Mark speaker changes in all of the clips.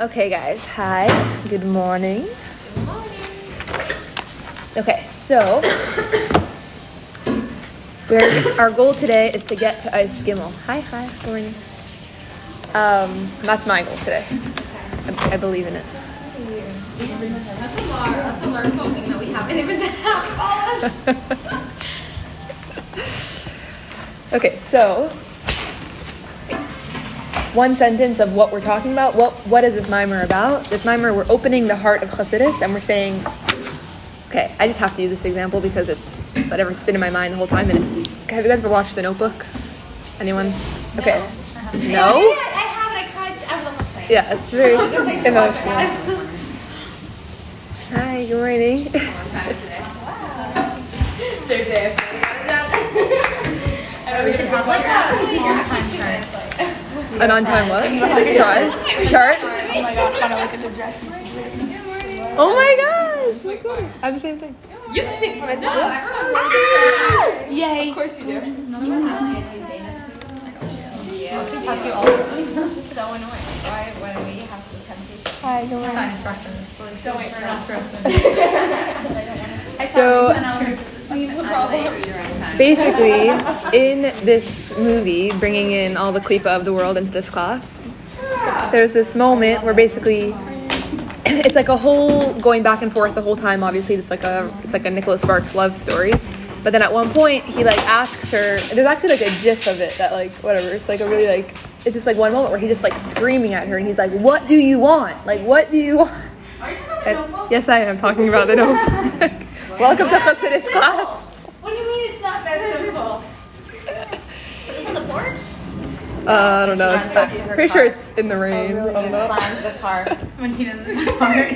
Speaker 1: Okay, guys. Hi. Good morning. Good morning. Okay, so our goal today is to get to Ice Gimel. Hi, hi. Good morning. Um, that's my goal today. I, I believe in it.
Speaker 2: That's a lar- that's a large goal thing that we haven't even had.
Speaker 1: Okay, so one sentence of what we're talking about. What what is this mimer about? This mimer, we're opening the heart of Chassidus, and we're saying, okay, I just have to use this example because it's whatever it's been in my mind the whole time. And it, have you guys ever watched The Notebook? Anyone? Okay. No.
Speaker 2: I have it. I cried. I was almost saying.
Speaker 1: Yeah, it's very
Speaker 2: Good place to watch
Speaker 1: emotional. Hi, good morning.
Speaker 2: Third day. We should have like a on-time chart.
Speaker 1: An on-time what? Chart? Chart?
Speaker 3: Oh my god, how to look at the dress.
Speaker 1: Oh my gosh! That's funny. I have the same thing.
Speaker 2: You have the same comment. No, everyone ah!
Speaker 3: Yay.
Speaker 1: Of course you do.
Speaker 2: Pass you all This is so annoying. Why, why do we have the temptation?
Speaker 3: Hi, good morning.
Speaker 2: Sign instructions. Don't wait for us.
Speaker 1: So
Speaker 2: This is the problem.
Speaker 1: Basically, in this movie, bringing in all the klipa of the world into this class, there's this moment where basically it's like a whole going back and forth the whole time. Obviously, it's like a it's like a Nicholas Sparks love story. But then at one point, he like asks her. There's actually like a gif of it that like whatever. It's like a really like it's just like one moment where he's just like screaming at her and he's like, "What do you want? Like, what do you want?" And- yes, I am talking about the notebook. Welcome to Hasidus class.
Speaker 3: What do you mean it's not that simple?
Speaker 2: Is it the board?
Speaker 1: Uh, I don't know. It's, I'm pretty sure it's in the rain. I don't know.
Speaker 3: Slams the car.
Speaker 2: When he doesn't start.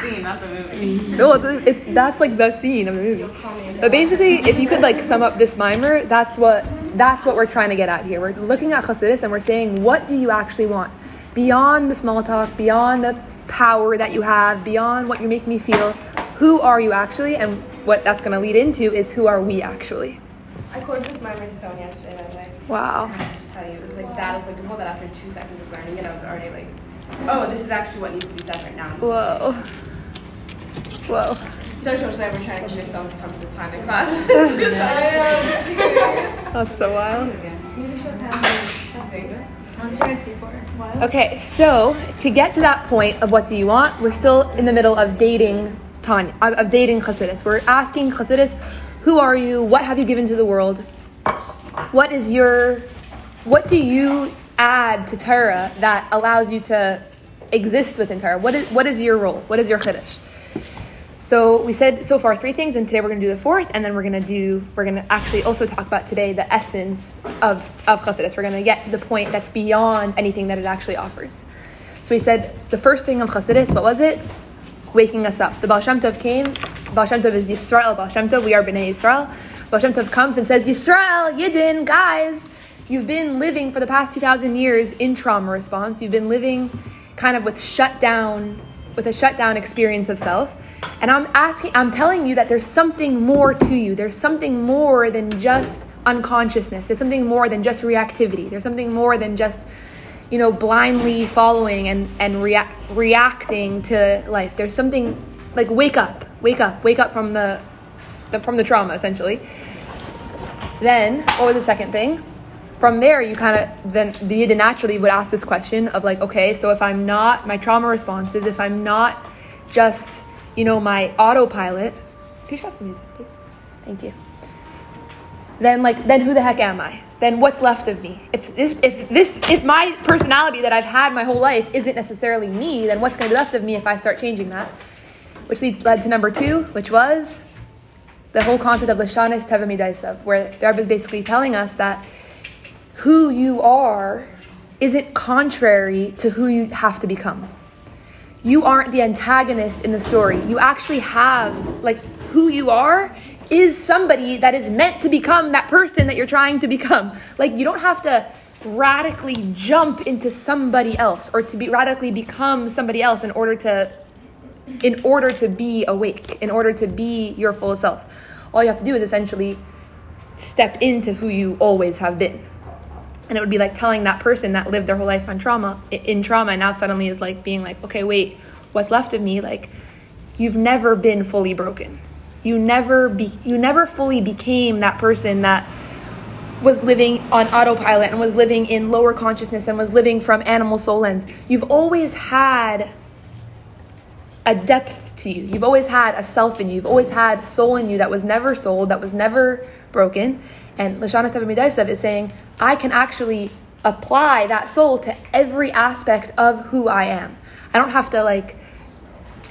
Speaker 3: scene, not the movie.
Speaker 1: No, it's, it's, that's like the scene of the movie. But basically, if you could like sum up this mimer, that's what that's what we're trying to get at here. We're looking at Chassidus and we're saying, what do you actually want? Beyond the small talk, beyond the power that you have, beyond what you make me feel, who are you actually? And what that's going to lead into is who are we actually?
Speaker 4: I quoted this mimer to someone yesterday, by the way.
Speaker 1: Wow.
Speaker 4: I'll just tell you, it was like that, applicable that after two seconds of learning it, I was already like, oh, this is actually what needs to be said right now. in this
Speaker 1: Whoa. Whoa.
Speaker 4: situation. So, Shoshana, we're trying to convince someone to come to this time in class. It's oh,
Speaker 1: That's so wild.
Speaker 4: Maybe she'll have something.
Speaker 1: Okay, so to get to that point of what do you want, we're still in the middle of dating Tanya, of dating Chassidus. We're asking Chassidus, who are you? What have you given to the world? What is your, what do you add to Torah that allows you to exist within Torah? What is, what is your role? What is your Chiddush? So we said so far three things, and today we're going to do the fourth, and then we're going to do we're going to actually also talk about today the essence of of Chassidus. We're going to get to the point that's beyond anything that it actually offers. So we said the first thing of Chassidus, what was it? Waking us up. The Baal Shem Tov came. Baal Shem Tov is Yisrael. Baal Shem Tov, we are Bnei Yisrael. Baal Shem Tov comes and says, Yisrael, Yidden, guys, you've been living for the past 2,000 years in trauma response. You've been living kind of with shut down, with a shut down experience of self. And I'm asking, I'm telling you that there's something more to you. There's something more than just unconsciousness. There's something more than just reactivity. There's something more than just, you know, blindly following and, and rea- reacting to life. There's something like wake up, wake up, wake up from the, the from the trauma essentially. Then, what was the second thing? From there, you kind of then the naturally would ask this question of like, okay, so if I'm not my trauma responses, if I'm not just you know my autopilot, could you music, please? Thank you. Then like, then who the heck am I? Then what's left of me? If this, if this, if my personality that I've had my whole life isn't necessarily me, then what's going to be left of me if I start changing that? Which led to number two, which was the whole concept of Lashanis Teva Midaisav, where the Rebbe is basically telling us that who you are isn't contrary to who you have to become. You aren't the antagonist in the story. You actually have, like, who you are is somebody that is meant to become that person that you're trying to become. Like, you don't have to radically jump into somebody else or to be radically become somebody else in order to in order to be awake, in order to be your full self. All you have to do is essentially step into who you always have been. and it would be like telling that person that lived their whole life on trauma in trauma now suddenly is like being like okay wait what's left of me like you've never been fully broken you never be you never fully became that person that was living on autopilot and was living in lower consciousness and was living from animal soul lens you've always had a depth to you. You've always had a self in you. You've always had soul in you that was never sold, that was never broken. And Lashana Tevamidasev is saying, I can actually apply that soul to every aspect of who I am. I don't have to like,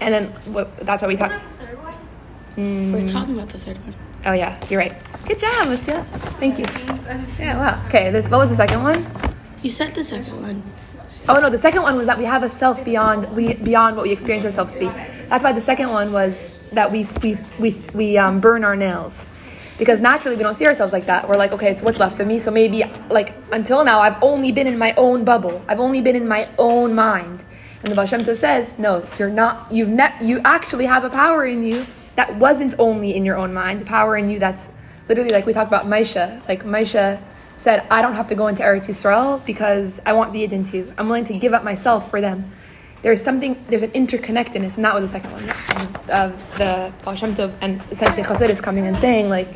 Speaker 1: and then what, that's why we talk.
Speaker 2: One.
Speaker 5: We're talking about the third one.
Speaker 1: Oh yeah, you're right. Good job, Lucia. Thank you. Yeah, wow. Okay, this, what was the second one?
Speaker 5: You said the second one.
Speaker 1: Oh no, the second one was that we have a self beyond we beyond what we experience ourselves to be. That's why the second one was that we we we we um, burn our nails. Because naturally we don't see ourselves like that. We're like, okay, so what's left of me? So maybe like until now I've only been in my own bubble. I've only been in my own mind. And the Baal Shem Tov says, no, you're not. You've ne- you actually have a power in you that wasn't only in your own mind. The power in you that's literally like we talked about Maisha. Like Maisha said, I don't have to go into Eretz Yisrael because I want the Yidden to. I'm willing to give up myself for them. There's something, there's an interconnectedness, and that was the second one of the Baal Shem Tov and essentially Chassid is coming and saying, like,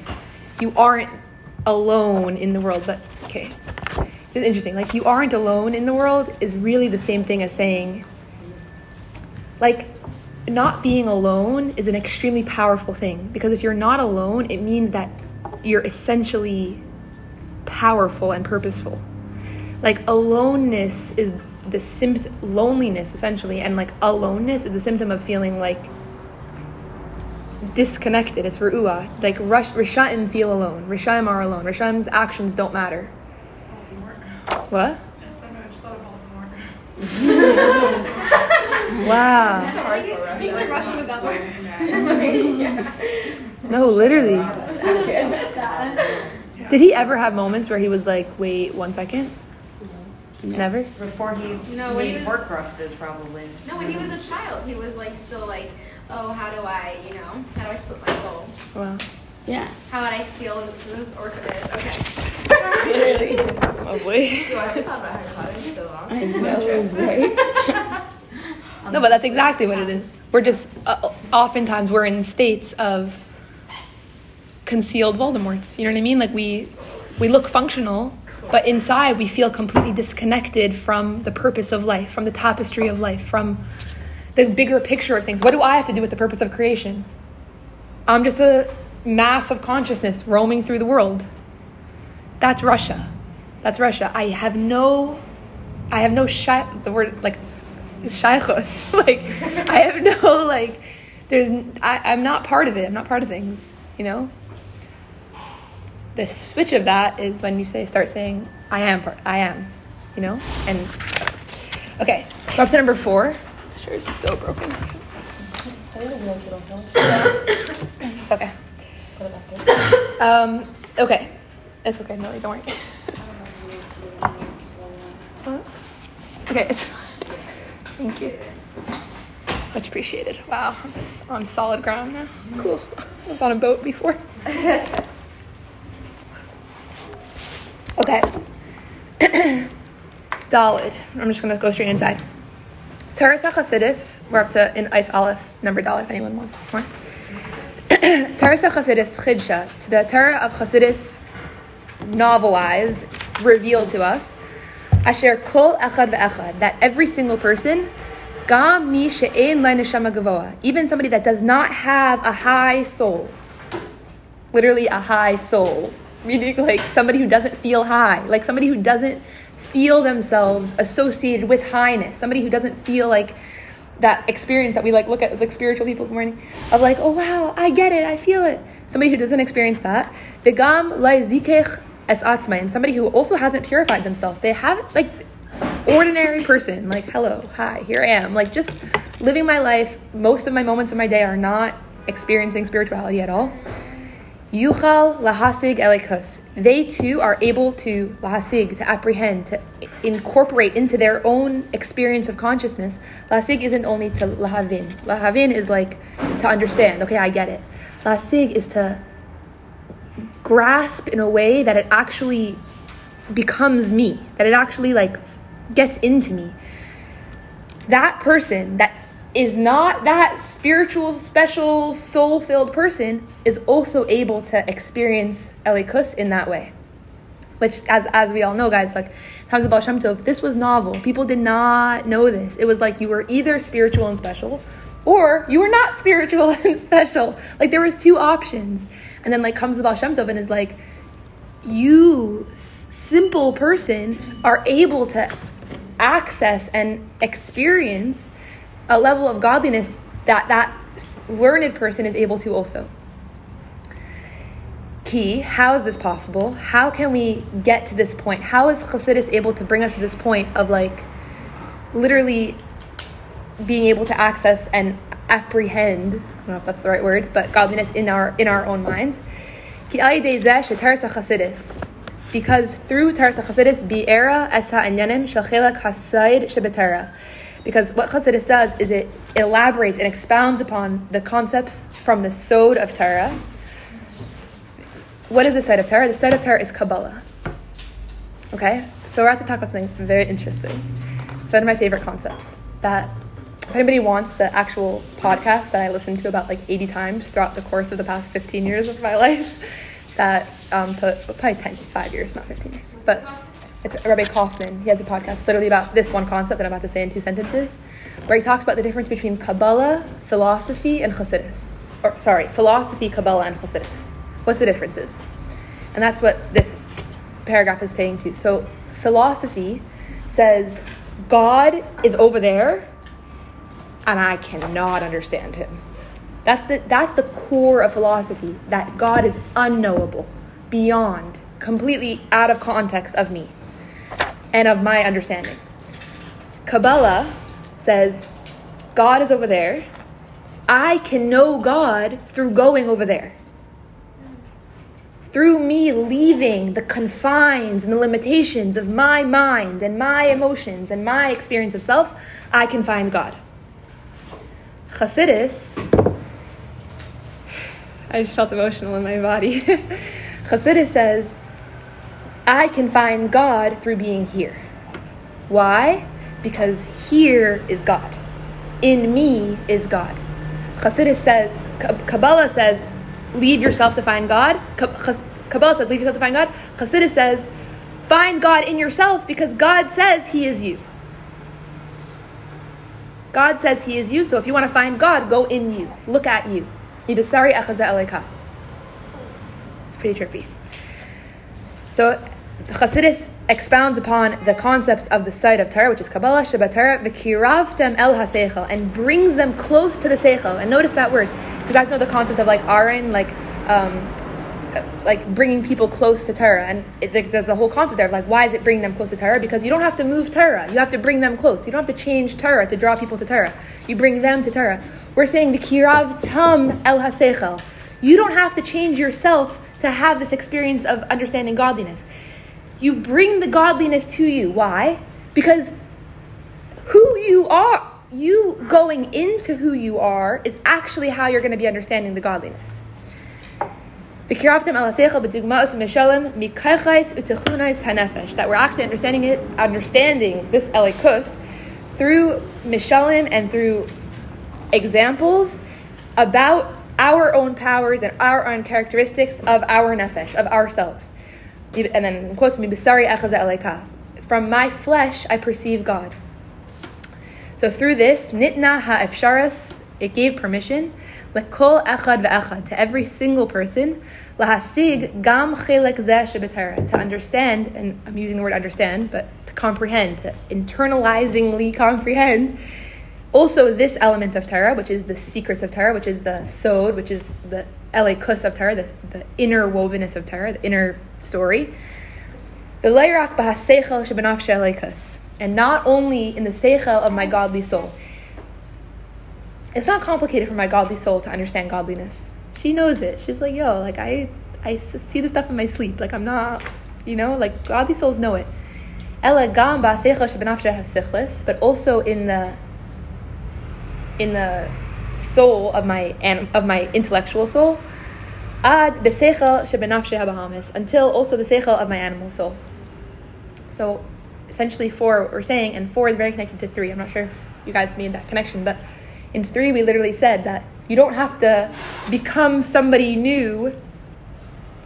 Speaker 1: you aren't alone in the world, but okay. It's interesting. Like, you aren't alone in the world is really the same thing as saying, like, not being alone is an extremely powerful thing because if you're not alone, it means that you're essentially powerful and purposeful. Like aloneness is the symptom, loneliness essentially, and like aloneness is a symptom of feeling like disconnected. It's ru'ah. Like Rish- Rishayim feel alone. Rishayim are alone. Rishayim's actions don't matter. What? wow.
Speaker 2: He's like rushing with that one.
Speaker 1: No, literally. Did he ever have moments where he was like, wait one second? Never?
Speaker 3: Before he
Speaker 2: No, when he
Speaker 3: made
Speaker 2: was-
Speaker 3: Horcruxes, probably.
Speaker 2: No, when he was a child, he was like still like, oh, how do I, you know, how do I split my soul?
Speaker 1: Wow.
Speaker 5: Yeah.
Speaker 2: How would I steal this orchid? Okay.
Speaker 1: Lovely.
Speaker 4: Oh, do I have to talk about Harry Potter so long?
Speaker 5: I know, right?
Speaker 1: No, but that's exactly what it is. We're just, uh, oftentimes, we're in states of concealed Voldemorts. You know what I mean? Like we, we look functional, but inside we feel completely disconnected from the purpose of life, from the tapestry of life, from the bigger picture of things. What do I have to do with the purpose of creation? I'm just a mass of consciousness roaming through the world. That's Russia. That's Russia. I have no, I have no the word like shaykhos. like I have no like. There's I, I'm not part of it. I'm not part of things. You know. The switch of that is when you say start saying I am part. I am. You know. And okay, up to number four. This chair is so broken. it's okay. Um. Okay. It's okay, Millie. Don't worry. What? Okay. Thank you. Much appreciated. Wow, I'm on solid ground now. Cool. I was on a boat before. Okay. Dalid. I'm just gonna go straight inside. Teres HaChasidis. We're up to in Ice Aleph, number Dalid, if anyone wants more. Teres HaChasidis Chidsha. To the Torah of Chasidis novelized, revealed to us. Asher kol echad ve'echad. That every single person, gam mi she'ein neshama gavoa. Even somebody that does not have a high soul. Literally a high soul. Meaning like somebody who doesn't feel high. Like somebody who doesn't feel themselves associated with highness. Somebody who doesn't feel like that experience that we like look at as like spiritual people good morning of like oh wow I get it I feel it somebody who doesn't experience that v'gam lai es atzmai and somebody who also hasn't purified themselves they have like ordinary person like hello hi here I am like just living my life most of my moments of my day are not experiencing spirituality at all Yuchal lahasig elikus. They too are able to lahasig, to apprehend, to incorporate into their own experience of consciousness. Lahasig isn't only to lahavin. Lahavin is like to understand. Okay, I get it. Lahasig is to grasp in a way that it actually becomes me, that it actually like gets into me. That person that is not that spiritual, special, soul filled person is also able to experience Elikus in that way. Which, as, as we all know, guys, like of Baal Shem Tov, this was novel. People did not know this. It was like you were either spiritual and special, or you were not spiritual and special. Like there was two options. And then like comes the Baal Shem Tov and is like, you simple person are able to access and experience a level of godliness that that learned person is able to also. Key, how is this possible? How can we get to this point? How is Chassidus able to bring us to this point of like literally being able to access and apprehend, I don't know if that's the right word, but godliness in our in our own minds? Because through Teres HaChassidus, bi'era es ha'anyanim shel chelak hasayd shebetera. Because what Chassidus does is it elaborates and expounds upon the concepts from the Sod of Torah. What is the sod of Torah? The sod of Torah is Kabbalah. Okay? So we're about to talk about something very interesting. It's one of my favorite concepts. That if anybody wants the actual podcast that I listened to about like 80 times throughout the course of the past 15 years of my life, that um, to probably 10, five years, not 15 years, but it's Rabbi Kaufman. He has a podcast literally about this one concept that I'm about to say in two sentences, where he talks about the difference between Kabbalah, philosophy, and Chassidus. Or sorry, philosophy, Kabbalah, and Chassidus. What's the differences? And that's what this paragraph is saying too. So philosophy says God is over there, and I cannot understand him. That's the, that's the core of philosophy, that God is unknowable, beyond, completely out of context of me and of my understanding. Kabbalah says God is over there. I can know God through going over there. Through me leaving the confines and the limitations of my mind and my emotions and my experience of self, I can find God. Chassidus I just felt emotional in my body. Chassidus says, I can find God through being here. Why? Because here is God. In me is God. Chassidus says, Kabbalah says, leave yourself to find God. Kabbalah says, leave yourself to find God. Chassidus says, find God in yourself because God says He is you. God says He is you, so if you want to find God, go in you. Look at you. Yidasari achaza eleka. It's pretty trippy. So Chassidus expounds upon the concepts of the sod of Torah, which is Kabbalah, Shabbat Torah, v'kiravtem el haseichel, and brings them close to the seichel. And notice that word. Do you guys know the concept of like Aaron, like um, like bringing people close to Torah, and like, there's a whole concept there like why is it bringing them close to Torah? Because you don't have to move Torah, you have to bring them close. You don't have to change Torah to draw people to Torah. You bring them to Torah. We're saying the kirav tam el haseichel. You don't have to change yourself to have this experience of understanding godliness. You bring the godliness to you. Why? Because who you are, you going into who you are, is actually how you're going to be understanding the godliness. That we're actually understanding it, understanding this elikus through mishalim and through examples about our own powers and our own characteristics of our nefesh, of ourselves. And then quotes me. From my flesh, I perceive God. So through this, nitna ha'efsharas, it gave permission, lekol echad ve'echad, to every single person, lahasig gam chelek zeh to understand, and I'm using the word understand, but to comprehend, to internalizingly comprehend, also this element of Torah, which is the secrets of Torah, which is the sod, which is the elikus of Torah, the, the inner wovenness of Torah, the inner story. The leirak bahaseichel shebenafshe elikus, and not only in the seichel of my godly soul. It's not complicated for my godly soul to understand godliness. She knows it. She's like, yo, like I, I see the stuff in my sleep. Like I'm not, you know, like godly souls know it. But also in the in the soul of my of my intellectual soul, ad until also the sechel of my animal soul. So essentially, four we're saying, and four is very connected to three. I'm not sure you guys made that connection, but in three, we literally said that you don't have to become somebody new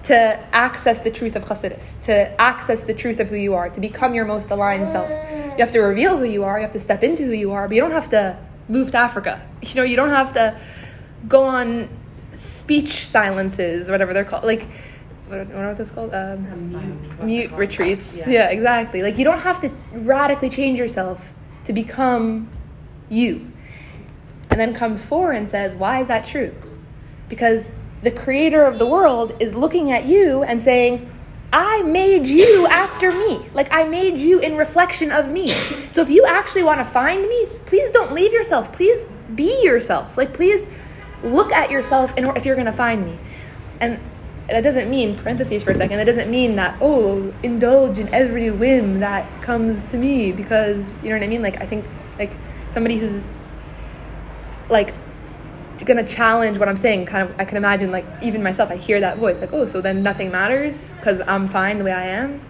Speaker 1: to access the truth of Chassidus, to access the truth of who you are, to become your most aligned self. You have to reveal who you are, you have to step into who you are, but you don't have to move to Africa. You know, you don't have to go on speech silences, whatever they're called. Like, what, what are those called? Um, mute retreats. Yeah. exactly. Like, you don't have to radically change yourself to become you. And then comes four and says, why is that true? Because the creator of the world is looking at you and saying, I made you after me. Like, I made you in reflection of me. So, if you actually want to find me, please don't leave yourself. Please be yourself. Like, please look at yourself in, if you're going to find me. And that doesn't mean, parentheses for a second, that doesn't mean that, oh, indulge in every whim that comes to me because, you know what I mean? Like, I think, like, somebody who's, like, gonna challenge what I'm saying, kind of, I can imagine, like, even myself, I hear that voice, like, oh, so then nothing matters because I'm fine the way I am.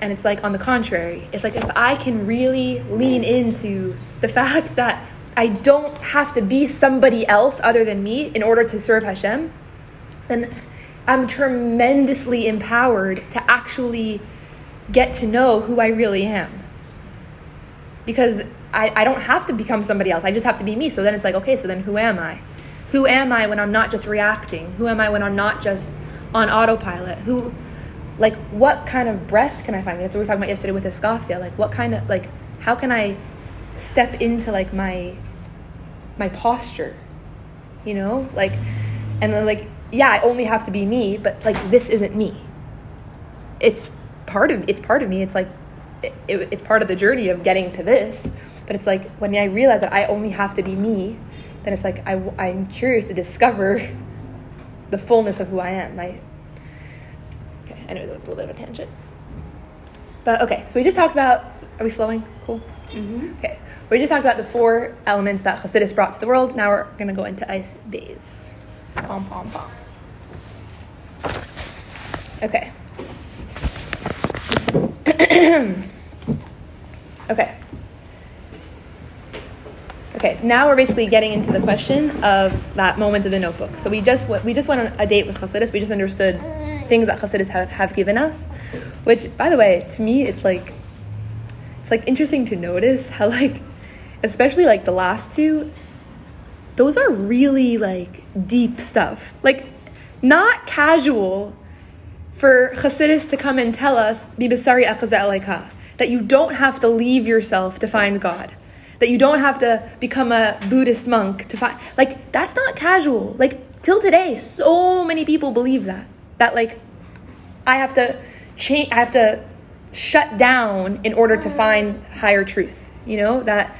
Speaker 1: And it's like, on the contrary, it's like if I can really lean into the fact that I don't have to be somebody else other than me in order to serve Hashem, then I'm tremendously empowered to actually get to know who I really am. Because I, I don't have to become somebody else. I just have to be me. So then it's like, okay, so then who am I? Who am I when I'm not just reacting? Who am I when I'm not just on autopilot? Who, like, what kind of breath can I find? That's what we were talking about yesterday with Iskafia. Like, what kind of, like, how can I step into, like, my, my posture? You know? Like, and then, like, yeah, I only have to be me, but, like, this isn't me. It's part of, it's part of me. It's like, it, it, it's part of the journey of getting to this but it's like when I realize that I only have to be me, then it's like I, I'm curious to discover the fullness of who I am. I, okay, I know that was a little bit of a tangent. But okay, so we just talked about, are we flowing? Cool.
Speaker 5: Mm-hmm.
Speaker 1: Okay, we just talked about the four elements that Hasidus brought to the world. Now we're going to go into ice bays. Pom, pom, pom. Okay. okay. Okay, now we're basically getting into the question of that moment of the notebook. So we just we just went on a date with Chassidus. We just understood things that Chassidus have, have given us, which, by the way, to me, it's like it's like interesting to notice how like, especially like the last two, those are really like deep stuff. Like, not casual for Chassidus to come and tell us that you don't have to leave yourself to find God that you don't have to become a Buddhist monk to find like that's not casual. Like till today, so many people believe that. That like I have to change I have to shut down in order to find higher truth. You know? That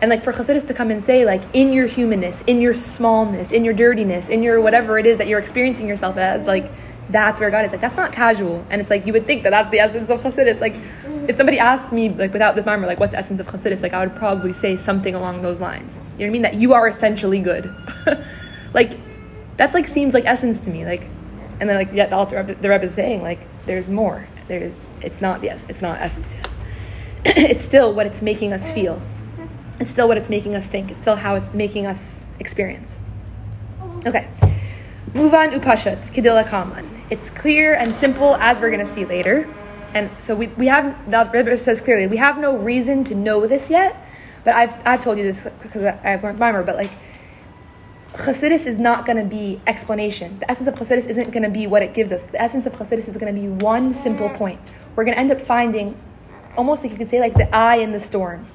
Speaker 1: and like for Chassidus to come and say, like, in your humanness, in your smallness, in your dirtiness, in your whatever it is that you're experiencing yourself as, like, that's where God is. Like, that's not casual. And it's like, you would think that that's the essence of Chassidus. Like, if somebody asked me, like, without this mimer, like, what's the essence of Chassidus, like, I would probably say something along those lines. You know what I mean? That you are essentially good. like, that's like, seems like essence to me. Like, and then, like, yet the, Alter, the Rebbe is saying, like, there's more. There's, it's not, yes, it's not essence yet. it's still what it's making us feel. It's still what it's making us think. It's still how it's making us experience. Okay. Move on upashat, kedila kaman. It's clear and simple as we're going to see later. And so we, we have, the Rebbe says clearly, we have no reason to know this yet, but I've, I've told you this because I've learned Mimer, but like, Chassidus is not going to be explanation. The essence of Chassidus isn't going to be what it gives us. The essence of Chassidus is going to be one simple point. We're going to end up finding, almost like you could say, like the eye in the storm.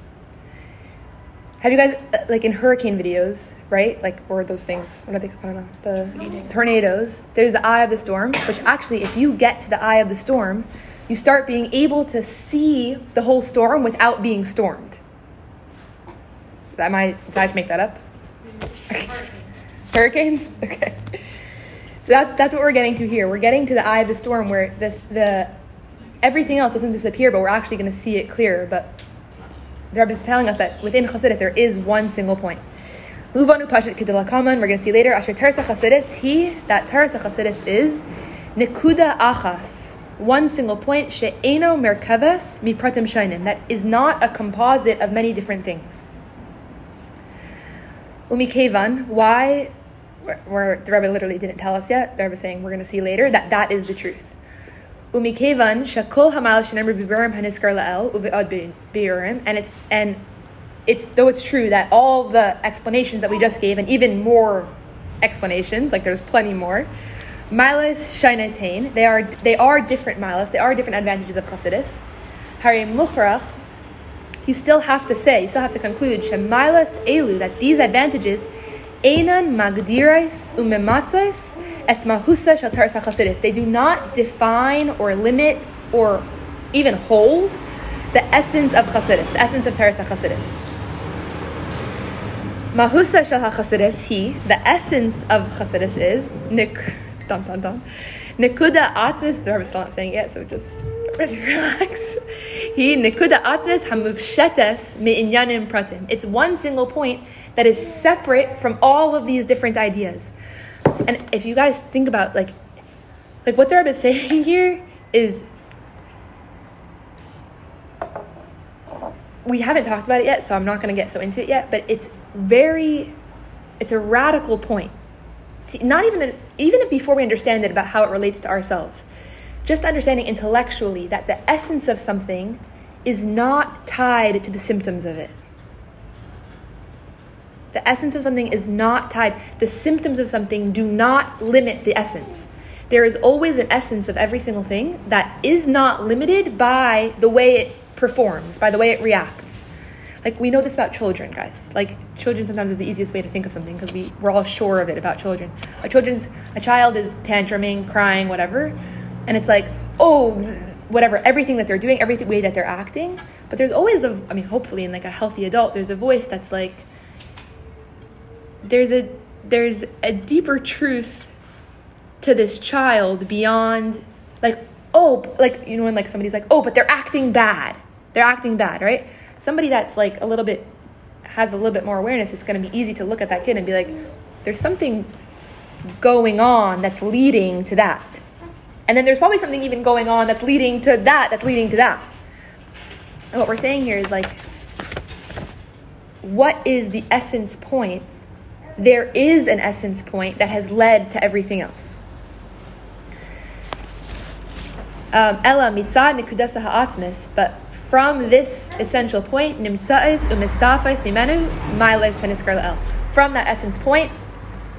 Speaker 1: Have you guys, uh, like in hurricane videos, right? Like, or those things, what are they, I don't know, the tornadoes. There's the eye of the storm, which actually, if you get to the eye of the storm, you start being able to see the whole storm without being stormed. Am I, did I make that up? Hurricanes? Okay. So that's, that's what we're getting to here. We're getting to the eye of the storm where the, the everything else doesn't disappear, but we're actually going to see it clearer. But the Rebbe is telling us that within Chassidus there is one single point. We're going to see later. Asher Tersa Chassidus, he, that Tersa Chassidus is Nikuda Achas. One single point, she'eno merkavas mi pratim shainim, that is not a composite of many different things. Umikevan, why, where, the Rebbe literally didn't tell us yet, the Rebbe saying we're going to see later, that that is the truth. Umikevan, shakol hamal shenemr biburim haniskar la'el, uve'ad biurim, and it's, and it's, though it's true that all the explanations that we just gave, and even more explanations, like there's plenty more, Milas Shainais Hain, they are they are different milas, they are different advantages of Chassidus. Hari Mukhrach, you still have to say, you still have to conclude, Shemilas Elu, that these advantages, Einan Magdirais Umematzais Esmahusa Shaltar Chassidus. They do not define or limit or even hold the essence of Chassidus, the essence of Taras Chassidus. Mahusa Shal HaChassidus, he, the essence of Chassidus is, nik, dun dun dun, Nikuda Atmis, the Rebbe's still not saying it yet, so just ready, relax. He, Nikuda Atmis Hamuvshetes Me'inyanim Pratim. It's one single point that is separate from all of these different ideas. And if you guys think about, like, like what the Rebbe is saying here is we haven't talked about it yet, so I'm not going to get so into it yet. But it's very, it's a radical point. Not even even before we understand it about how it relates to ourselves, just understanding intellectually that the essence of something is not tied to the symptoms of it. The essence of something is not tied. The symptoms of something do not limit the essence. There is always an essence of every single thing that is not limited by the way it performs, by the way it reacts. Like we know this about children, guys. Like children sometimes is the easiest way to think of something because we we're all sure of it about children. A children's a child is tantruming, crying, whatever, and it's like oh whatever everything that they're doing, every way that they're acting. But there's always a I mean hopefully in like a healthy adult, there's a voice that's like there's a there's a deeper truth to this child beyond like oh like you know when like somebody's like oh but they're acting bad they're acting bad right somebody that's like a little bit has a little bit more awareness it's going to be easy to look at that kid and be like there's something going on that's leading to that. And then there's probably something even going on that's leading to that that's leading to that. And what we're saying here is like what is the essence point? There is an essence point that has led to everything else. Um, Ella mitzad nikudasa ha'atzmis, but from this essential point, nimtsa'is umistafais mimenu miles el. From that essence point,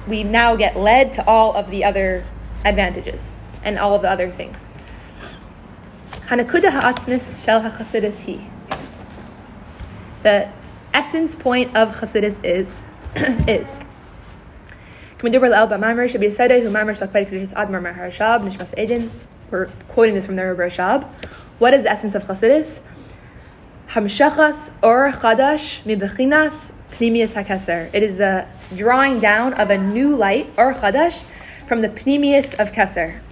Speaker 1: we now get led to all of the other advantages and all of the other things. Hanakuda ha'atzmis shel. The essence point of chasidus is, is. We're quoting this from the Rebbe Rashab. What is the essence of Chassidus? Hamshachas or chadash mibechinas pnimius hakeser. It is the drawing down of a new light or chadash from the pnimius of keser.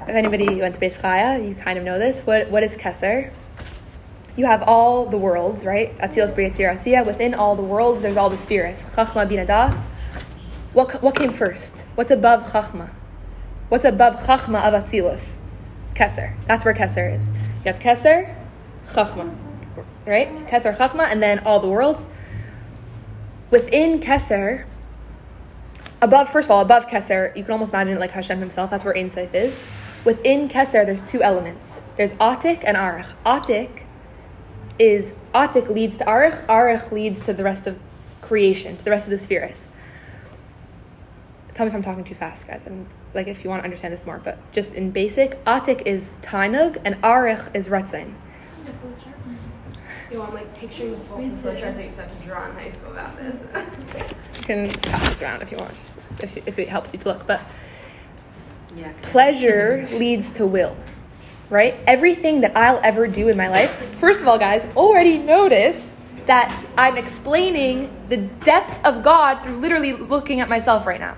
Speaker 1: If anybody went to Beis Chaya, you kind of know this. What what is keser? You have all the worlds, right? Atzilos Briyatzir Asiya. Within all the worlds, there's all the spheres. Chachma binadas. What what came first? What's above Chachma? What's above Chachma of Atzilus? Keser. That's where Kesser is. You have Kesser, Chachma, right? Kesser, Chachma, and then all the worlds. Within Kesser, above, first of all, above Kesser, you can almost imagine it like Hashem himself. That's where Ein Sof is. Within Kesser, there's two elements. There's Atik and Arich. Atik is, Atik leads to Arich, Arich leads to the rest of creation, to the rest of the spheres. Tell me if I'm talking too fast, guys. And like if you want to understand this more, but just in basic, Atik is Tainug and Arich is Ratzon.
Speaker 4: You want like picturing the full flowchart that you used to have to draw in high school about this.
Speaker 1: You can pass this around if you want, just if, if it helps you to look. But
Speaker 3: Yeah.
Speaker 1: pleasure leads to will, right? Everything that I'll ever do in my life, first of all, guys, already notice that I'm explaining the depth of God through literally looking at myself right now.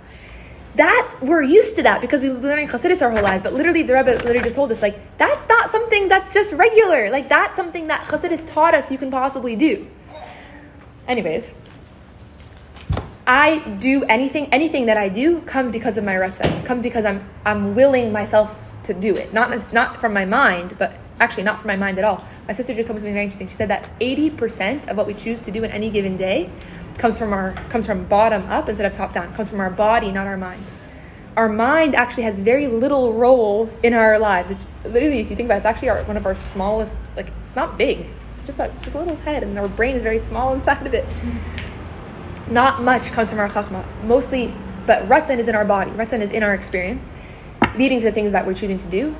Speaker 1: That's we're used to that because we've been learning Chassidus our whole lives. But literally, the Rebbe literally just told us like that's not something that's just regular. Like that's something that Chassidus taught us you can possibly do. Anyways, I do anything, anything that I do comes because of my ratzon. Comes because I'm I'm willing myself to do it. Not not from my mind, but actually not from my mind at all. My sister just told me something very interesting. She said that 80% of what we choose to do in any given day comes from our comes from bottom up instead of top down. Comes from our body, not our mind. Our mind actually has very little role in our lives. It's literally, if you think about it, it's actually our, one of our smallest. Like it's not big. It's just a, it's just a little head, and our brain is very small inside of it. Not much comes from our chachma. Mostly, but ratzon is in our body. Ratzon is in our experience, leading to the things that we're choosing to do.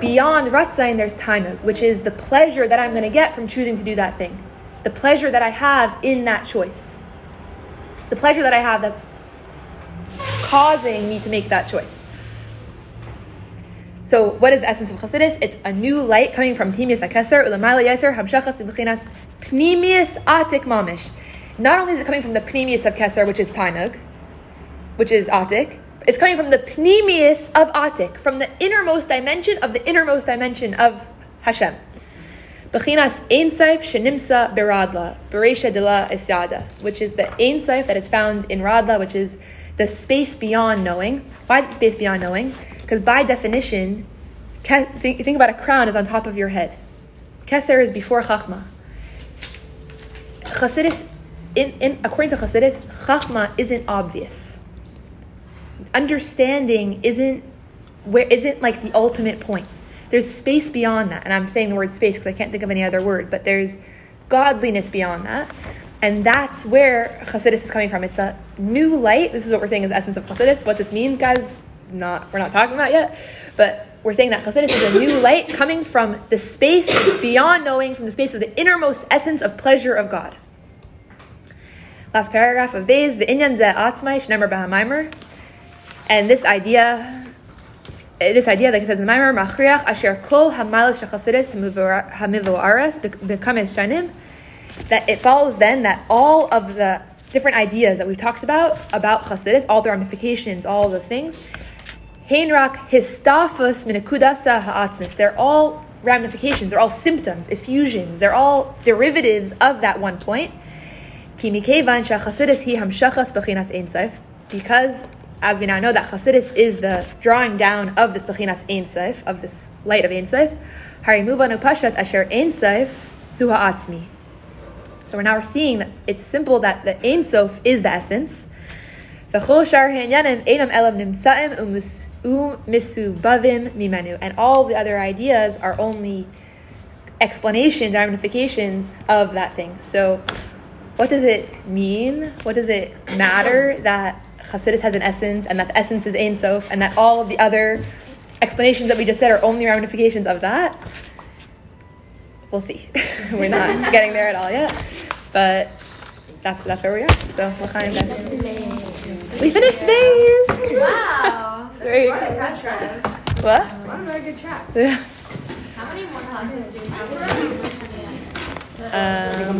Speaker 1: Beyond ratzon, there's tainug, which is the pleasure that I'm going to get from choosing to do that thing. The pleasure that I have in that choice. The pleasure that I have that's causing me to make that choice. So, what is the essence of Chassidus? It's a new light coming from Pnimius Akeser, Ulamayla Yeser, Hamshachas B'chinas, Pnimius Atik Mamish. Not only is it coming from the Pnimius of Keser, which is Tainug, which is Atik, it's coming from the Pnimius of Atik, from the innermost dimension of the innermost dimension of Hashem. Bechinas Ein Sof Shenimsa Beradla, Beresha Dila Isyada, which is the Ein that is found in Radla, which is the space beyond knowing. Why the space beyond knowing? Because by definition, think, think about a crown is on top of your head. Keser is before Chachma. Chassidus, in, in, according to Chassidus, Chachma isn't obvious. Understanding isn't where isn't like the ultimate point. There's space beyond that, and I'm saying the word space because I can't think of any other word. But there's godliness beyond that, and that's where Chassidus is coming from. It's a new light. This is what we're saying is essence of Chassidus. What this means, guys, not we're not talking about yet, but we're saying that Chassidus is a new light coming from the space beyond knowing, from the space of the innermost essence of pleasure of God. Last paragraph of Beis, V'inyan ze shnemer b'hamaimer. And this idea, this idea, like it says Machriach asher kol bekames shanim, that it follows then that all of the different ideas that we've talked about, about Chasidis, all the ramifications, all the things, Heinrak histafus minakudasa ha'atzmis, they're all ramifications, they're all symptoms, effusions, they're all derivatives of that one point. Because as we now know that Chasidis is the drawing down of this Bechinas Ein Sof, of this light of Ein Sof, Hari Muvanu Pashat Asher Ein Seif Hu Ha'atzmi. So we're now seeing that it's simple that the Ein Sof is the essence. And all the other ideas are only explanations, ramifications of that thing. So what does it mean? What does it matter that Hasidus has an essence and that the essence is Ein Sof and that all of the other explanations that we just said are only ramifications of that? We'll see. We're not getting there at all yet. But that's that's where we are. So. We finished days.
Speaker 2: Wow.
Speaker 1: Very
Speaker 2: What impressive.
Speaker 1: What?
Speaker 4: What a very good track.
Speaker 1: Yeah.
Speaker 2: How many more classes do we have?
Speaker 1: Um,